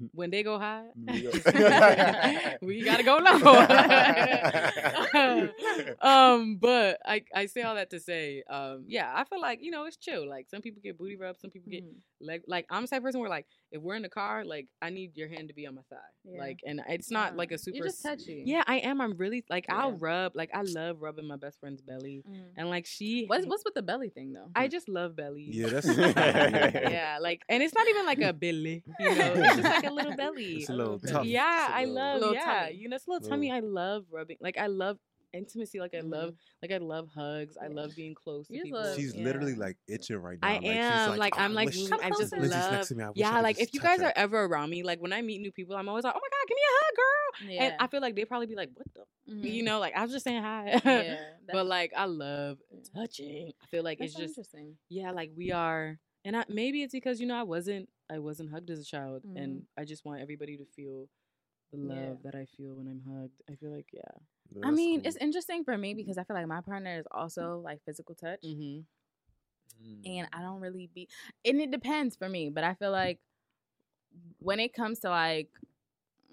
*laughs* when they go high, *laughs* We gotta go low. *laughs* um, but I I say all that to say, um, yeah, I feel like you know it's chill. Like some people get booty rubs, some people get Mhm. leg. Like I'm the type of person where like if we're in the car, like I need your hand to be on my thigh. Yeah. Like, and it's not Yeah. like a super. You're just touchy. Yeah, I am. I'm really like I'll rub. Like I love rubbing my best friend's belly, Mm. and like she. What's what's with the belly thing though? I just love belly. Yeah, that's yeah, like, and it's not even like a belly, you know, it's just like a little *laughs* belly. It's a little belly. Yeah, It's a I little- love. little yeah, tummy. you know, it's a little tummy. I love rubbing. Like I love intimacy. Like I love. Like I love hugs. I love being close to You people. love- She's yeah. literally like itching right now. I like, she's am like, "Oh, I'm like wish- I just closer. Love. next to me. I wish I yeah, could like if you guys her." are ever around me, like when I meet new people, I'm always like, oh my god, give me a hug, girl. yeah. And I feel like they probably be like, what the, Mhm. you know, like I was just saying hi. *laughs* yeah, but like I love touching. I feel like that's it's so just interesting. yeah, like we are, and I, maybe it's because you know I wasn't I wasn't hugged as a child, and I just want everybody to feel the love Mm-hmm. Yeah. that I feel when I'm hugged. I feel like yeah. No, I mean, cool. it's interesting for me because I feel like my partner is also like physical touch, Mm-hmm. and I don't really be. And it depends for me, but I feel like when it comes to like,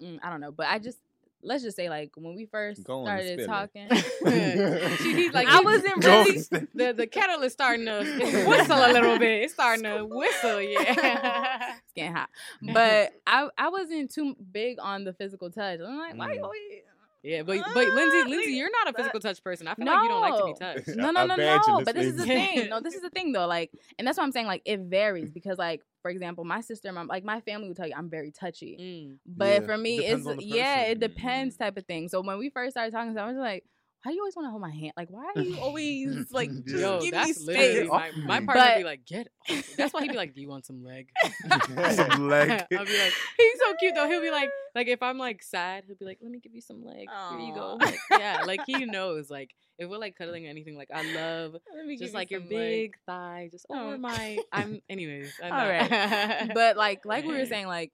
mm, I don't know, but I just let's just say like when we first Go started talking, *laughs* She needs like I wasn't really. the the kettle is starting to *laughs* *laughs* whistle a little bit. It's starting to whistle, yeah. it's getting hot. But I I wasn't too big on the physical touch. I'm like, why you Mm. Always yeah, but but Lindsay, Ah, Lindsay, you're not a that- physical touch person. I feel like you don't like to be touched. *laughs* No, no, no, no. Evangelist But this is the thing. No, this is the thing though. Like, and that's what I'm saying. Like, it varies because, *laughs* like, for example, my sister, my like my family will tell you I'm very touchy. Mm. But Yeah, for me, depends it's yeah, it depends type of thing. So when we first started talking, I was like, why do you always want to hold my hand? Like, why are you *laughs* always like just Yo, give me space? my, my partner would be like, get off. That's why he'd be like, Do you want some leg? *laughs* *laughs* Some leg. I'll be like, he's so cute though. He'll be like, like if I'm like sad, he'll be like, let me give you some leg. Here you go. Like, yeah, like he knows. Like if we're like cuddling or anything, like I love Let me just you like your some leg. big thigh, just over Oh. my. I'm. Anyways, I know. All right. but like like we were saying like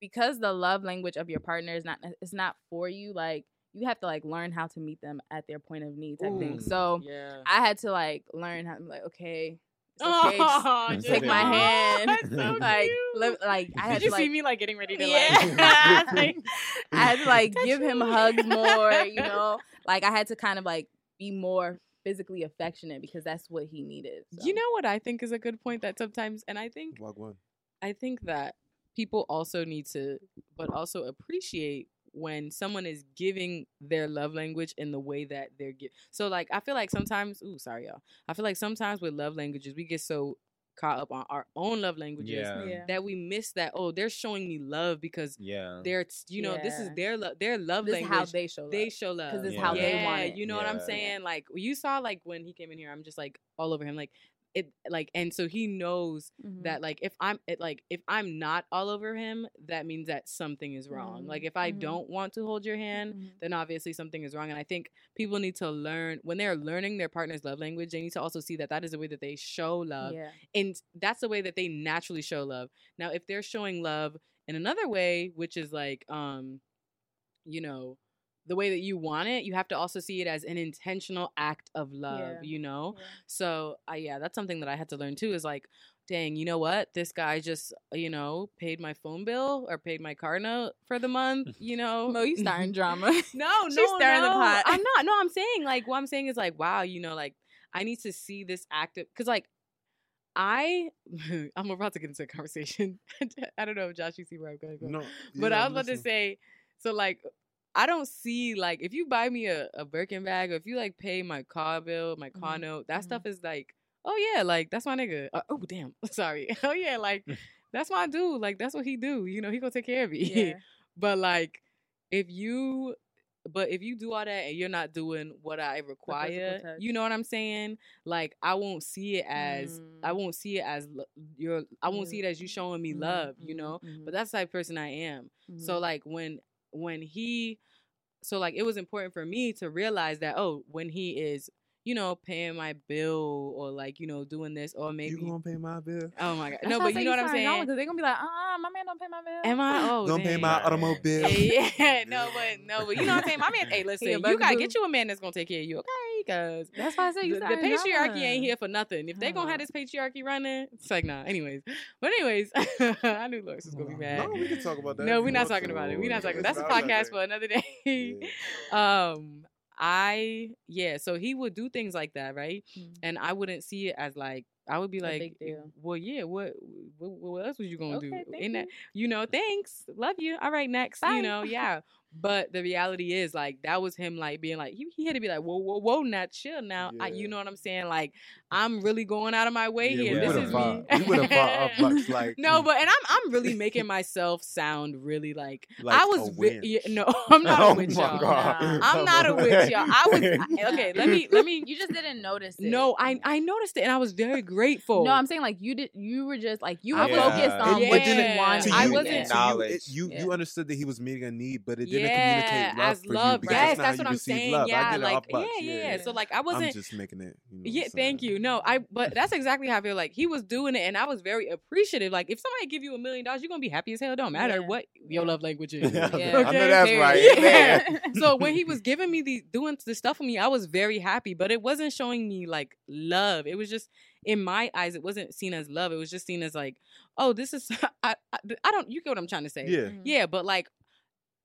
because the love language of your partner is not it's not for you like you have to like learn how to meet them at their point of need type thing so yeah. i had to like learn how to be like okay it's okay just oh, take my Aw, hand that's so *laughs* like cute. live, like i had Did to you like see me like getting ready to yeah *laughs* *laughs* like? i had to like Touch give him hugs more you know like i had to kind of like be more physically affectionate because that's what he needed so. You know what I think is a good point that sometimes, and I think Wagwan. I think that people also need to, but also appreciate when someone is giving their love language in the way that they're give. So like I feel like sometimes, ooh, sorry y'all. I feel like sometimes with love languages we get so caught up on our own love languages Yeah. yeah that we miss that. Oh, they're showing me love because Yeah. they're you know this is Yeah. their love their love this is language. how they show love. they show love because it's how they want it. You know what I'm saying? Like you saw, like when he came in here, I'm just like all over him, like it, like, and so he knows Mhm. that like if I'm it, like if I'm not all over him, that means that something is wrong. Like if I Mhm. don't want to hold your hand, Mhm. then obviously something is wrong. And I think people need to learn when they're learning their partner's love language, they need to also see that that is the way that they show love, yeah and that's the way that they naturally show love. Now, if they're showing love in another way, which is like, um, you know, the way that you want it, you have to also see it as an intentional act of love. Yeah. You know, Yeah. so I yeah, that's something that I had to learn too. Is like, dang, you know what? This guy just you know paid my phone bill or paid my car note for the month. *laughs* You know, Moe, you starting *laughs* drama. no, *laughs* no, She's stirring the no. pot. I'm not. No, I'm saying like what I'm saying is like, wow, you know, like I need to see this active because like I I'm about to get into a conversation. I don't know if Josh, you see where I'm going. to go. No, but yeah, I was I'm about to say, so like. I don't see like if you buy me a, a Birkin bag or if you like pay my car bill, my car Mhm. note, that Mhm. stuff is like, oh yeah, like that's my nigga. Uh, oh damn, *laughs* sorry. *laughs* Oh yeah, like *laughs* that's my dude. Like that's what he do. You know, he gonna take care of me. yeah. But like, if you, but if you do all that and you're not doing what I require, you know what I'm saying? Like, I won't see it as I Mm. won't see it as lo- your. I won't Yeah. see it as you showing me love. You mhm, know. mhm, But that's the type of person I am. So mhm. like when when he, so like it was important for me to realize that oh when he is. You know, paying my bill or like, you know, doing this or maybe. You gonna pay my bill? oh my god, That's no, but you know what I'm saying. Because they're gonna be like, uh, my man don't pay my bill. Am I? Oh, gonna pay my automobile? *laughs* yeah, *laughs* no, but *laughs* no, but you know what I'm saying. My man, hey, listen, you gotta get you a man that's gonna take care of you, okay? Because That's why I say you the, the patriarchy young. ain't here for nothing. If they gonna have this patriarchy running, it's like nah. Anyways, but anyways, I knew Lois was gonna be mad. No, we can talk about that. No, we're not talking about it. We're not talking. That's a podcast for another day. Um, I yeah. So he would do things like that, right? Mm. And I wouldn't see it as like I would be A like, well, yeah. What, what what else was you gonna Okay, do? In that, you. you know, thanks, love you. All right, next. Bye. You know, yeah. But the reality is, like, that was him, like, being like, he, he had to be like, whoa, whoa, whoa, now chill now. I, you know what I'm saying? Like, I'm really going out of my way Yeah, here. we this is fought- me. we would've fought up bucks, *laughs* like- no, but and I'm I'm really *laughs* making myself sound really like, Like I a was re- wench. yeah, no, *laughs* I'm not Oh a witch, y'all. God. Nah. I'm not a witch, y'all. I was I- okay. Let me let me. You just didn't notice it. No, I I noticed it and I was very grateful. No, I'm saying like you did. You were just like you were was- focused on Yeah. what But you then wanted. to I wasn't- to you, it- you, Yeah. you understood that he was meeting a need, but it didn't yeah, communicate love as for love. you because yes, that's, not that's what I'm saying. Love. Yeah, like off bucks. yeah, yeah, So like I I'm wasn't. just making it. You know Yeah, what thank you. No, I but that's exactly how I feel like he was doing it and I was very appreciative. Like if somebody give you a million dollars, you're gonna be happy as hell. Don't matter Yeah. what your love language is. *laughs* Yeah, Yeah. I know Okay. that's right. Yeah. *laughs* So when he was giving me the doing the stuff for me, I was very happy, but it wasn't showing me like love. It was just in my eyes, it wasn't seen as love. It was just seen as like, oh, this is *laughs* I I, I don't you get what I'm trying to say. Yeah. Mhm. Yeah, but like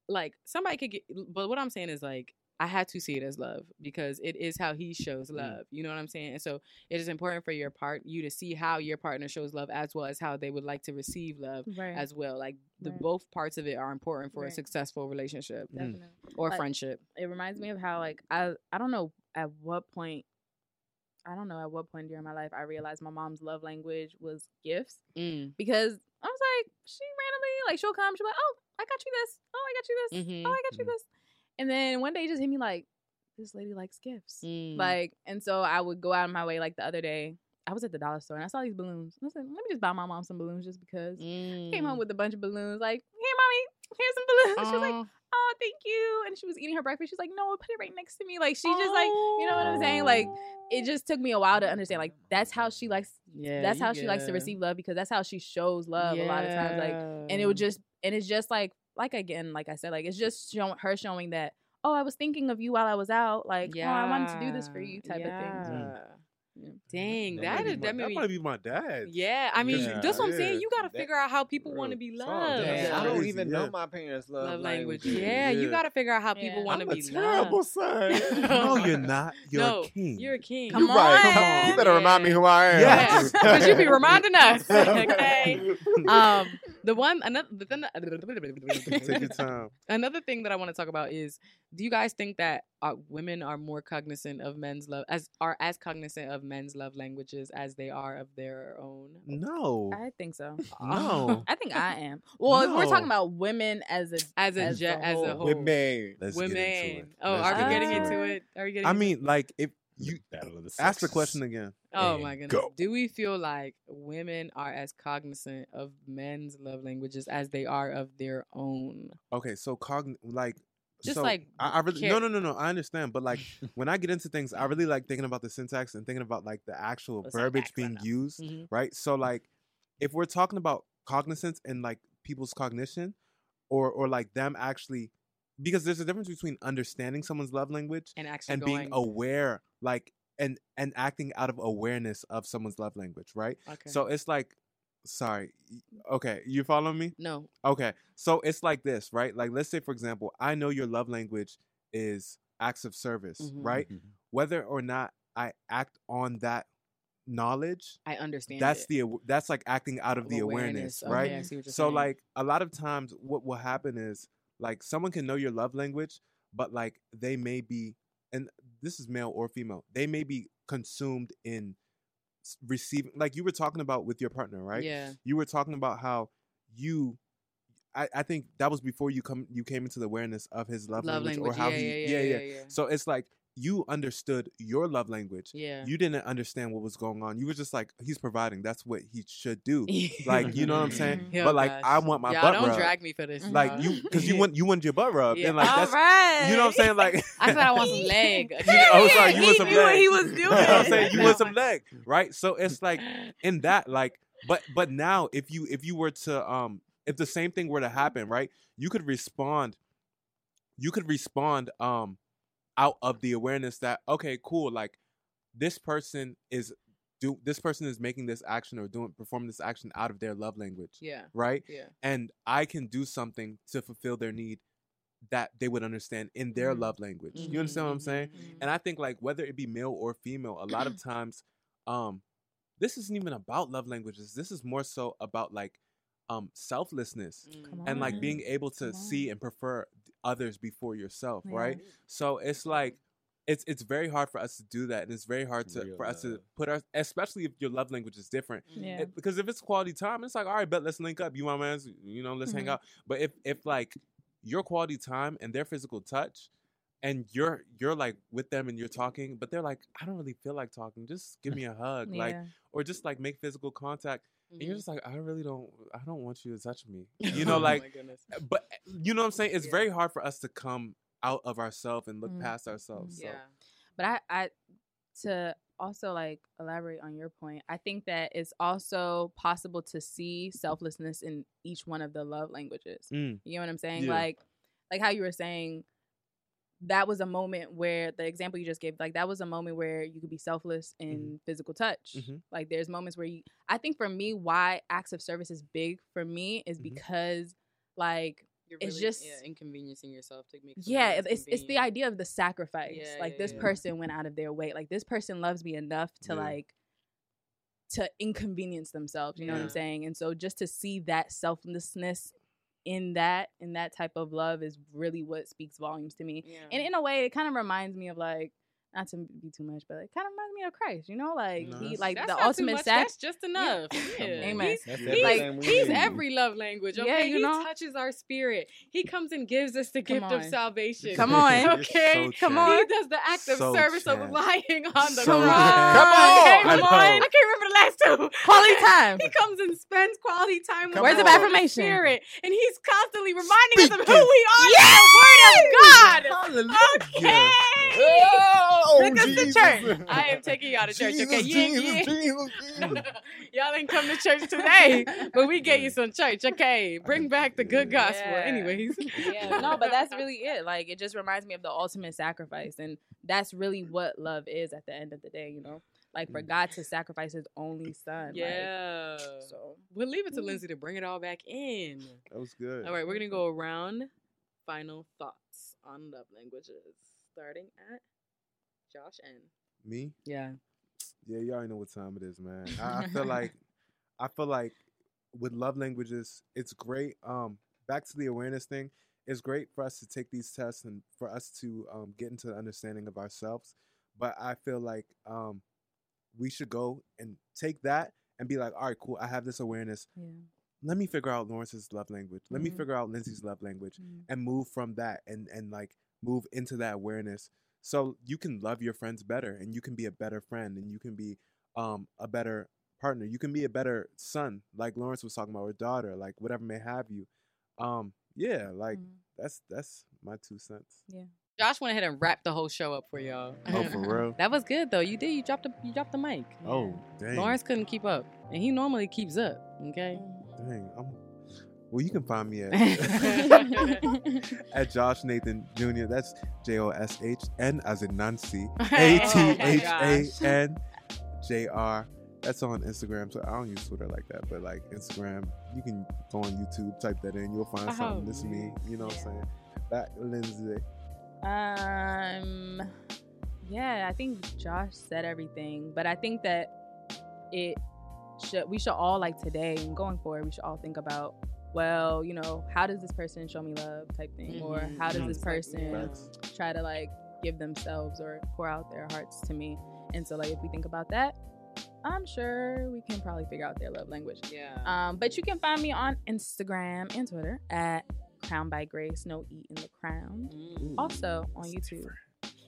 like somebody could get but what I'm saying is like I had to see it as love because it is how he shows Mm. love. You know what I'm saying? And so it is important for your part you to see how your partner shows love as well as how they would like to receive love Right. as well. Like the Right. both parts of it are important for a successful relationship Definitely. or Like, friendship. It reminds me of how like I I don't know at what point I don't know at what point during my life I realized my mom's love language was gifts Mm. because I was like she randomly like she'll come she'll be like oh I got you this oh I got you this Mhm. oh I got you Mhm. this and then one day just hit me like this lady likes gifts Mm. like and so I would go out of my way like the other day I was at the dollar store and I saw these balloons and I said let me just buy my mom some balloons just because I came home Mm. with a bunch of balloons like here mommy here's some balloons *laughs* she was like oh, thank you. And she was eating her breakfast. She's like, no, put it right next to me. Like, she just like, you know what I'm saying? Like, it just took me a while to understand. Like, that's how she likes. yeah, that's how she likes to receive love because that's how she shows love a lot of times. Like, and it would just, and it's just like, like again, like I said, like it's just showing her showing that. Oh, I was thinking of you while I was out. Like, oh, I wanted to do this for you, type of thing. yeah. Yeah. Dang, That that might is be my- that that might be my dad. Yeah, I mean, Yeah. that's what I'm saying. You gotta That- figure out how people want to be loved. That's Man, I don't even yeah. know my parents' love, love language. languages. Yeah, you gotta figure out how people Yeah. want to I'm a be terrible loved. son. *laughs* No, you're not. You're no, a king. You're a king. Come you right. on. Come on. You better remind me who I am. Yes. *laughs* Because you be reminding us. *laughs* okay. Um, the one another the thing, Take your *laughs* time. another thing that I want to talk about is: Do you guys think that uh, women are more cognizant of men's love as are as cognizant of men's love languages as they are of their own? No. I think so. *laughs* No. *laughs* I think I am. Well, if we're talking about women as a As a As ge- a as a whole. whole, Women. Let's women. get into it. Oh, Let's are we getting into into it. it? Are we getting? I into mean, like, if you Battle of the ask the question again. Oh my goodness. go. Do we feel like women are as cognizant of men's love languages as they are of their own? Okay, so cogn like Just so like I, I really care- no no no no I understand, but like *laughs* when I get into things, I really like thinking about the syntax and thinking about like the actual verbiage being used, Mhm. right? So like if we're talking about cognizance and like people's cognition, or or like them actually, because there's a difference between understanding someone's love language and actually and going, being aware, like and and acting out of awareness of someone's love language, right? okay. So it's like, sorry, okay, you follow me? no, Okay, so it's like this, right? Like, let's say, for example, I know your love language is acts of service, Mhm. right? Mhm. Whether or not I act on that knowledge, I understand. that's it. the that's like acting out of Of the awareness, Okay, right? I see what you're So, saying. like, a lot of times, what will happen is like someone can know your love language, but like they may be, and this is male or female, they may be consumed in receiving, like you were talking about with your partner, right? Yeah. you were talking about how you I, I think that was before you come you came into the awareness of his love, Love language, language. or how yeah, he yeah, yeah, yeah, yeah. so it's like you understood your love language. Yeah. You didn't understand what was going on. You were just like, he's providing. That's what he should do. Like, you know what I'm saying? *laughs* Yeah, but like, gosh. I want my Y'all butt don't rubbed. drag me for this. like you, because you *laughs* want you want your butt rubbed, Yeah. and like All that's right. you know what I'm saying. Like *laughs* I said I want some leg. oh, sorry, you he want some knew what leg. he was You know what I'm doing. saying? You No. want some leg, right? So it's like in that, like, but but now if you if you were to um if the same thing were to happen, right? You could respond. You could respond um out of the awareness that okay, cool, like this person is do this person is making this action or doing performing this action out of their love language, yeah. right? Yeah. And I can do something to fulfill their need that they would understand in their Mhm. love language. Mhm, You understand what I'm saying? mhm. And I think like whether it be male or female, a lot of *clears throat* times, um, this isn't even about love languages. This is more so about like um selflessness Mm. And like being able to see and prefer others before yourself, Yeah. right? So it's like it's it's very hard for us to do that, and it's very hard to Real for us to put our, especially if your love language is different. Yeah. It- because if it's quality time, it's like, all right, but let's link up. You want man, you know, let's hang Mhm. out. But if if like your quality time and their physical touch, and you're you're like with them and you're talking, but they're like, I don't really feel like talking. Just give me a hug, like, or just like make physical contact. And you're Mhm. just like, I really don't, I don't want you to touch me. *laughs* You know, Oh like, my goodness. but you know what I'm saying? It's Yeah. very hard for us to come out of ourselves and look Mm. past ourselves. So. Yeah. But I, I to also like elaborate on your point, I think that it's also possible to see selflessness in each one of the love languages. Mm. You know what I'm saying? Yeah. Like like how you were saying that was a moment where the example you just gave, like that was a moment where you could be selfless in physical touch. Mhm. Like there's moments where you I think for me why acts of service is big for me is Mhm. because like You're It's really, just- yeah, inconveniencing yourself to make. yeah it's, it's the idea of the sacrifice Yeah, like yeah, this yeah. person went out of their way like this person loves me enough to Yeah. like to inconvenience themselves you know what i'm saying and so just to see that selflessness in that in that type of love is really what speaks volumes to me Yeah. and in a way it kind of reminds me of like not to be too much but it kind of reminds me of christ you know like No, he like That's the ultimate much, sac That's just enough. *laughs* Yeah. Amen. He's, That's he's, everything we he's every love language. Yeah, Okay, you he know? touches our spirit. He comes and gives us the Come gift of salvation. Come on. Okay, so Come on. He does the act of So service chat. of lying on the So cross. Come on. Okay, I come on. I can't remember the last two. quality *laughs* time He comes and spends quality time with Come Words of us in the affirmation. Spirit, and he's constantly reminding us of who we are in the Word of God. Hallelujah. Okay. Oh, Take us to church. I am taking y'all to church. Okay, Jesus, you ain't, you Jesus, ain't- Jesus, *laughs* Jesus. y'all ain't come to church today, but we get you some church. Okay, bring back the good gospel. Yeah. Anyways, yeah, no, but that's really it. Like it just reminds me of the ultimate sacrifice, and that's really what love is at the end of the day. You know, like for God to sacrifice His only Son. like, yeah. so We'll leave it to Lindsay to bring it all back in. That was good. All right, we're gonna go around. Final thoughts on love languages, starting at Josh N. Me? Yeah. Yeah, you already know what time it is, man. I, I feel like *laughs* I feel like with love languages, it's great. Um, back to the awareness thing, it's great for us to take these tests and for us to um, get into the understanding of ourselves. But I feel like um, we should go and take that and be like, all right, cool. I have this awareness. yeah. Let me figure out Lawrence's love language. Let me Mhm. figure out Lindsay's love language Mm. and move from that and and like move into that awareness so you can love your friends better and you can be a better friend and you can be um a better partner you can be a better son like lawrence was talking about or daughter like whatever may have you um yeah like Mm. that's that's my two cents yeah Josh went ahead and wrapped the whole show up for y'all. oh for real *laughs* That was good though. You did. You dropped the you dropped the mic. oh dang Lawrence couldn't keep up, and he normally keeps up. Okay. dang I'm, well you can find me at *laughs* at josh nathan jr that's j-o-s-h-n as in nancy *laughs* Oh A-T-H-A-N J-R. That's on Instagram. So I don't use Twitter like that, but like Instagram, you can go on YouTube, type that in, you'll find something. Oh, This is me. You know what. I'm saying? Back Lindsay. Um, yeah, I think Josh said everything, but I think that it should we should all like today and going forward, we should all think about well, you know, how does this person show me love type thing, or Mhm. how does this person try to like give themselves or pour out their hearts to me? And so, like, if we think about that, I'm sure we can probably figure out their love language. Yeah. Um, but you can find me on Instagram and Twitter at Crown by Grace, no E in the crown. Mm. Also on YouTube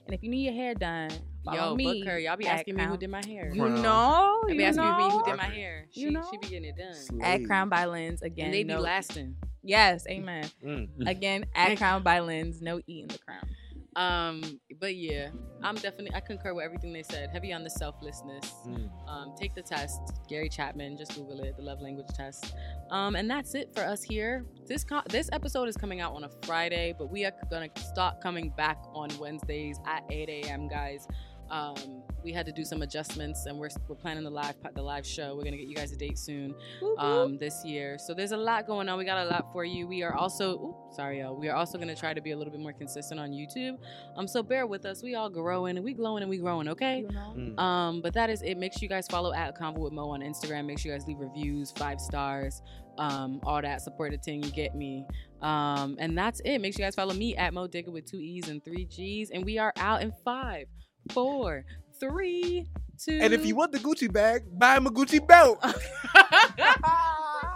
And if you need your hair done, follow Yo, me. book her. Y'all be at asking me who did my hair. You Crown. know, They you be asking me who did my hair. She, You know? she be getting it done. At Crown by Lens again. And they be no- lasting. Yes, amen. Mm. Again, *laughs* at Crown by Lens, no eating the crown. Um, but yeah, I'm definitely I concur with everything they said. Heavy on the selflessness. Mm. Um, take the test. Gary Chapman, just Google it, the love language test. Um, and that's it for us here. This co- this episode is coming out on a Friday, but we are gonna start coming back on Wednesdays at 8 a.m. Guys, um, we had to do some adjustments, and we're we're planning the live the live show. We're gonna get you guys a date soon um, this year. So there's a lot going on. We got a lot for you. We are also, ooh, sorry, y'all. We are also going to try to be a little bit more consistent on YouTube. Um, so bear with us. We all growing and we glowing and we growing. Okay. You know? Mm. Um, but that is it. Make sure you guys follow at Convo with Moe on Instagram. Make sure you guys leave reviews, five stars, um, all that support the thing. You get me. Um, and that's it. Make sure you guys follow me at Moe Digga with two E's and three G's. And we are out in five, four, three, two. And if you want the Gucci bag, buy him a Gucci belt. *laughs* *laughs*